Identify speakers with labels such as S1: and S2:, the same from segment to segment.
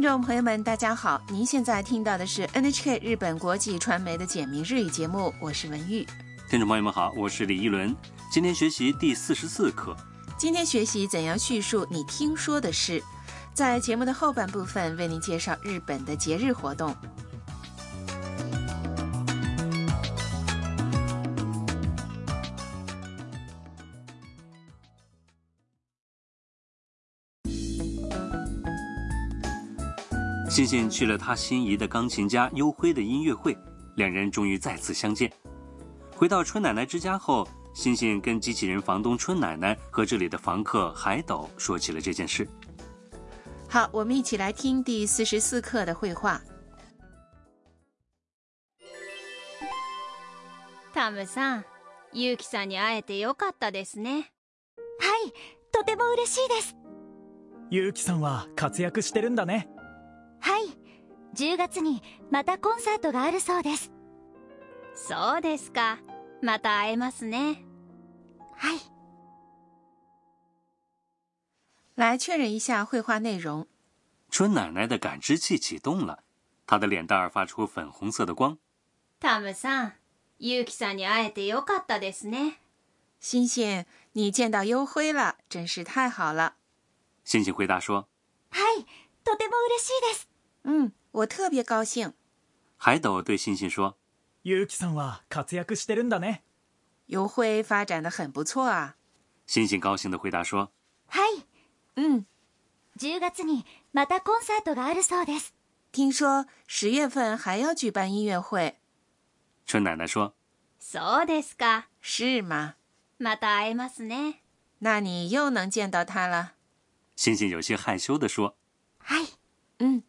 S1: 听众朋友们，大家好！您现在听到的是 NHK 日本国际传媒的简明日语节目，我是文玉。
S2: 听众朋友们好，我是李一伦。今天学习第四十四课。
S1: 今天学习怎样叙述你听说的事，在节目的后半部分为您介绍日本的节日活动。
S2: 欣欣去了他心仪的钢琴家优辉的音乐会，两人终于再次相见。回到春奶奶之家后，欣欣跟机器人房东春奶奶和这里的房客海斗说起了这件事。
S1: 好，我们一起来听第四十四课的绘画。
S3: タムさん、ユウキさんに会えてよかったですね。
S4: はい、とても嬉しいです。
S5: ゆうきさんは活躍してるんだね
S4: はい、 10月にまたコンサートがあるそうです。
S3: そうですか。また会えますね。
S4: はい。
S1: 来确认一下绘画内容。
S2: 春奶奶的感知器启动了，她的脸蛋儿发出粉红色的光。
S3: タムさん、ユウキさんに会えてよかったですね。
S1: 欣欣，你见到优辉了，真是太好了。
S2: 欣欣回答说
S4: はい、とても嬉しいです。
S1: 嗯， 我特别高兴。：“
S2: 海斗对欣欣说，
S5: ゆうきさんは活躍してるんだね
S1: 优辉发展的很不错啊。
S2: 欣欣高兴地回答说
S4: はい、
S1: 嗯，
S4: 10月にまたコンサートがあるそうです。
S1: 听说十月份还要举办音乐会，：‘
S2: 春奶奶说，
S3: そうですか。
S1: 是吗？
S3: また会えますね。
S1: 那你又能见到他了。
S2: 欣欣有些害羞地说。
S4: はい、
S1: 嗯，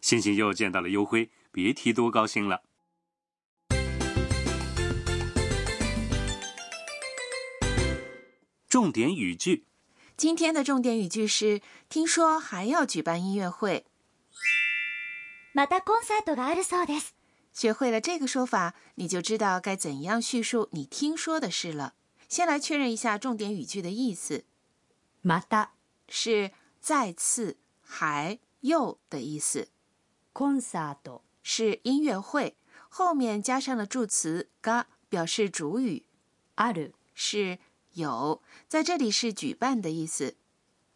S2: 欣欣又见到了优辉，别提多高兴了。重点语句：
S1: 今天的重点语句是：听说还要举办音乐会。
S4: またコンサートがあるそうです。
S1: 学会了这个说法，你就知道该怎样叙述你听说的事了。先来确认一下重点语句的意思，
S4: また
S1: 是再次、还、又的意思，
S4: コンサート
S1: 是音乐会，后面加上了助词が，表示主语，
S4: ある
S1: 是有，在这里是举办的意思，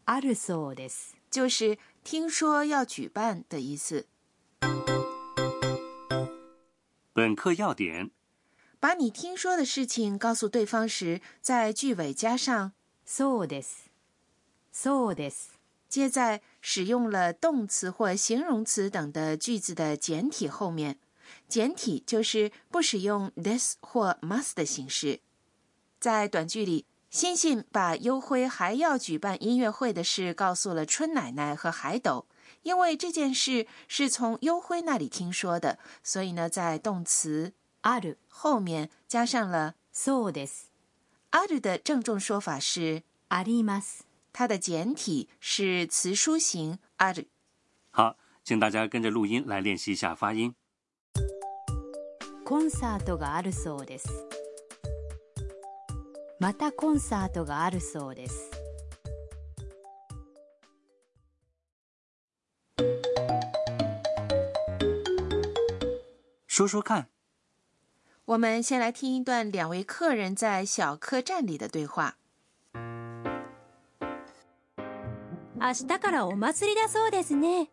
S4: あるそうです。
S1: 就是听说要举办的意思。
S2: 本课要点：
S1: 把你听说的事情告诉对方时，在句尾加上
S4: そうです。そうです。
S1: 接在使用了动词或形容词等的句子的简体后面，简体就是不使用 this 或 must 的形式。在短句里，欣欣把优辉还要举办音乐会的事告诉了春奶奶和海斗。因为这件事是从优辉那里听说的，所以呢，在动词
S4: ある
S1: 后面加上了
S4: そうです。
S1: ある的郑重说法是
S4: あります。
S1: 它的简体是词书形ある。
S2: 好，请大家跟着录音来练习一下发音。
S4: コンサートがあるそうです。またコンサートがあるそうです。
S2: 说说看，
S1: 我们先来听一段两位客人在小客栈里的对话。
S4: 明日からお祭りだそうですね。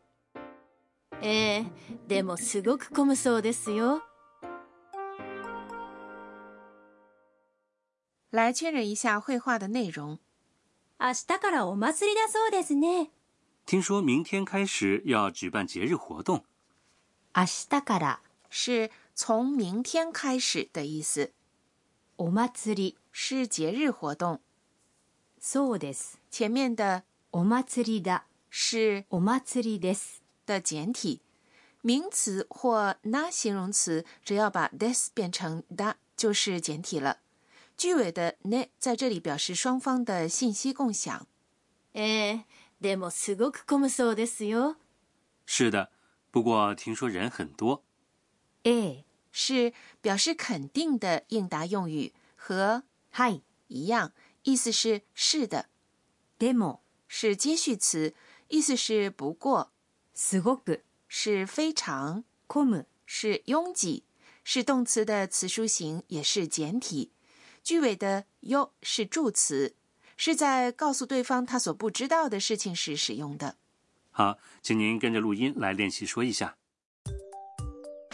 S4: ええでもすごく混むそうですよ。
S1: 来确认一下绘画的内容。
S4: 明日からお祭りだそうですね。
S2: 听说明天开始要举办节日活动，
S4: 明日から
S1: 是从明天开始的意思，
S4: お祭り
S1: 是节日活动。
S4: そうです。
S1: 前面的
S4: お祭りだ
S1: 是
S4: お祭りです。
S1: 的简体，名词或那形容词，只要把 this 变成 da 就是简体了。句尾的 ne 在这里表示双方的信息共享。
S4: ええでもすごく混むそうですよ。
S2: 是的，不过听说人很多。
S4: ええ
S1: 是表示肯定的应答用语，和
S4: はい。
S1: 一样，意思是是的，
S4: でも
S1: 是接续词，意思是不过。
S4: すごく、
S1: 是非常，
S4: 混む、
S1: 是拥挤，是动词的词书形，也是简体。句尾的 yo 是助词，是在告诉对方他所不知道的事情时使用的。
S2: 好，请您跟着录音来练习说一下。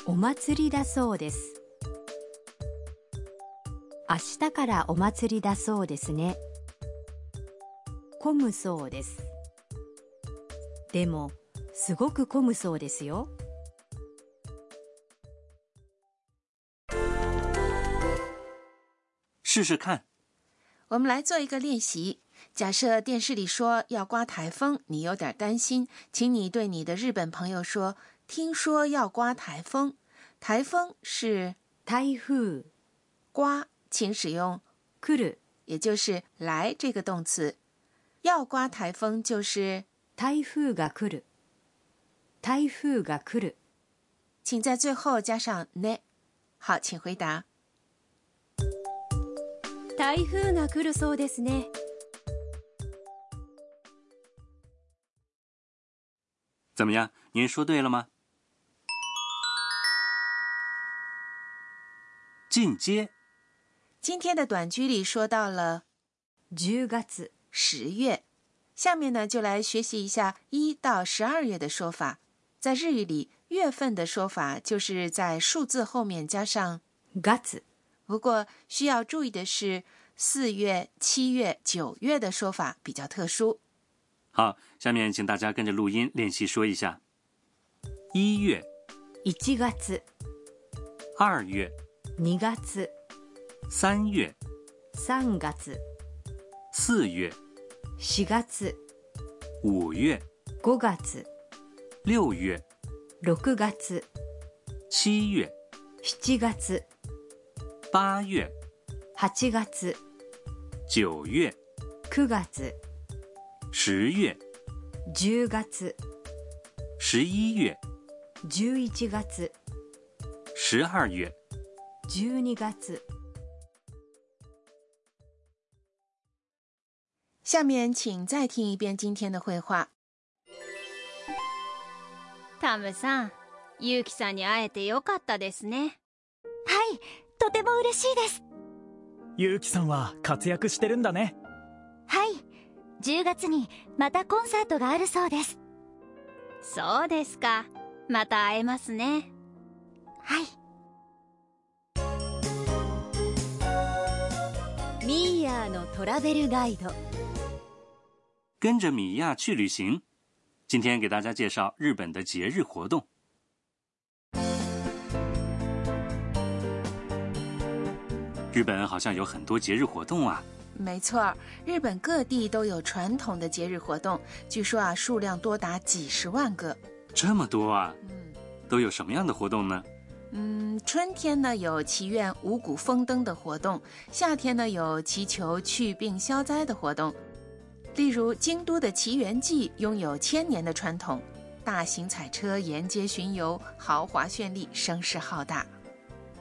S4: お祭りだそうです。明日からお祭りだそうですね。 混むそうです。でも、すごく混むそうですよ。
S2: 试试看。
S1: 我们来做一个练习。假设电视里说要刮台风，你有点担心，请你对你的日本朋友说：“听说要刮台风。”台风是
S4: 台風、
S1: 刮，请使用
S4: 来る、
S1: 也就是来这个动词。 要刮台风就是，
S4: 台風が来る。台風が来る。
S1: 请在最后加上ね。好，请回答。
S4: 台風が来るそうですね。
S2: 怎么样？您说对了吗？进阶，
S1: 今天的短句里说到了
S4: 10月、
S1: 十月，下面呢就来学习一下一到十二月的说法。在日语里，月份的说法就是在数字后面加上
S4: 月、
S1: 不过需要注意的是，四月、七月、九月的说法比较特殊。
S2: 好，下面请大家跟着录音练习说一下：一月、
S4: 1月、
S2: 二月、
S4: 2月、
S2: 三月、
S4: 3月、
S2: 四月、
S4: 4月、
S2: 五月、
S4: 5月、
S2: 六月、
S4: 6月、
S2: 七月、
S4: 7月、
S2: 八月、
S4: 8月、
S2: 九月、
S4: 9月、
S2: 十月、
S4: 10月、
S2: 十一月、
S4: 11月、
S2: 十二月。
S4: 12月。
S1: 下面请再听一遍今天的绘画。
S3: タムさんユウキさんに会えてよかったですね
S4: はい、とても嬉しいです。
S5: ゆうきさんは活躍してるんだね
S4: はい、10月にまたコンサートがあるそうです。
S3: そうですかまた会えますね
S4: はい。ミーヤーのトラベルガイド。
S2: 跟着米娅去旅行。今天给大家介绍日本的节日活动。日本好像有很多节日活动啊，
S1: 没错，日本各地都有传统的节日活动，据说啊数量多达几十万个。
S2: 这么多啊！
S1: 嗯
S2: 都有什么样的活动呢？
S1: 嗯，春天呢有祈愿五谷丰登的活动，夏天呢有祈求祛病消灾的活动。例如，京都的祈园祭拥有千年的传统，大型彩车沿街巡游，豪华绚丽，声势浩大。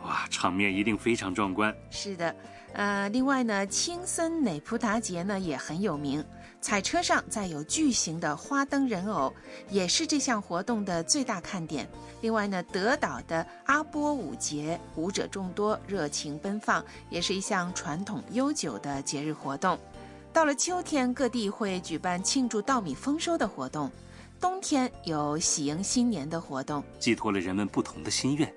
S2: 哇，场面一定非常壮观。
S1: 是的，呃，另外呢，青森乃普达节呢也很有名，彩车上载有巨型的花灯人偶，也是这项活动的最大看点。另外呢，德岛的阿波舞节，舞者众多，热情奔放，也是一项传统悠久的节日活动。到了秋天，各地会举办庆祝稻米丰收的活动；冬天有喜迎新年的活动。
S2: 寄托了人们不同的心愿。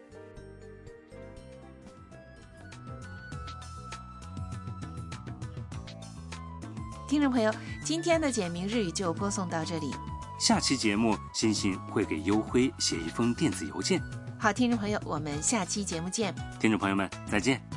S1: 听众朋友，今天的简明日语就播送到这里。
S2: 下期节目，欣欣会给优辉写一封电子邮件。
S1: 好，听众朋友，我们下期节目见。
S2: 听众朋友们，再见。